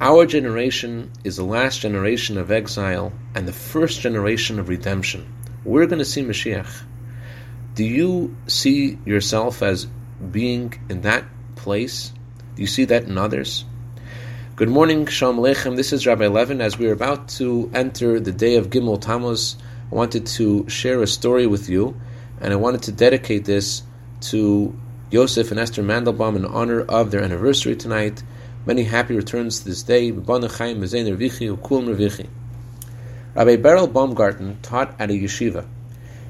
Our generation is the last generation of exile and the first generation of redemption. We're going to see Mashiach. Do you see yourself as being in that place? Do you see that in others? Good morning, Shalom Aleichem. This is Rabbi Levin. As we are about to enter the day of Gimel Tammuz, I wanted to share a story with you, and I wanted to dedicate this to Yosef and Esther Mandelbaum in honor of their anniversary tonight. Many happy returns to this day. Rabbi Beryl Baumgarten taught at a yeshiva.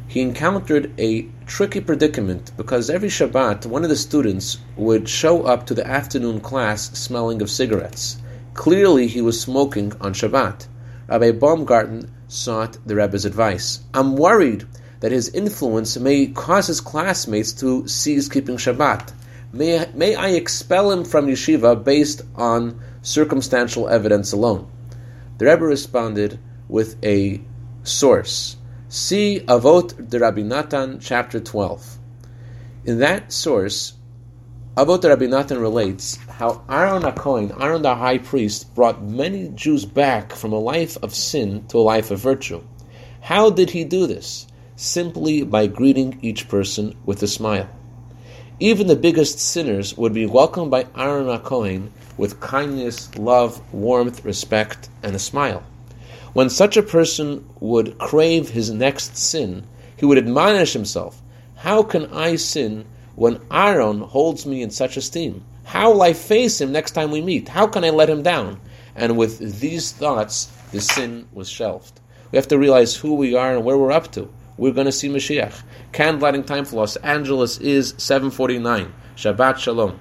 He encountered a tricky predicament because every Shabbat one of the students would show up to the afternoon class smelling of cigarettes. Clearly he was smoking on Shabbat. Rabbi Baumgarten sought the Rebbe's advice. I'm worried that his influence may cause his classmates to cease keeping Shabbat. May, may I expel him from yeshiva based on circumstantial evidence alone? The Rebbe responded with a source. See Avot de Rabbi Natan, chapter 12. In that source, Avot de Rabbi Natan relates how Aaron HaKohen, Aaron the high priest, brought many Jews back from a life of sin to a life of virtue. How did he do this? simply by greeting each person with a smile. Even the biggest sinners would be welcomed by Aaron HaKohen with kindness, love, warmth, respect, and a smile. When such a person would crave his next sin, he would admonish himself, How can I sin when Aaron holds me in such esteem? How will I face him next time we meet? How can I let him down? And with these thoughts, the sin was shelved. We have to realize who we are and where we're up to we're going to see Mashiach. Candlelighting time for Los Angeles is 7:49. Shabbat Shalom.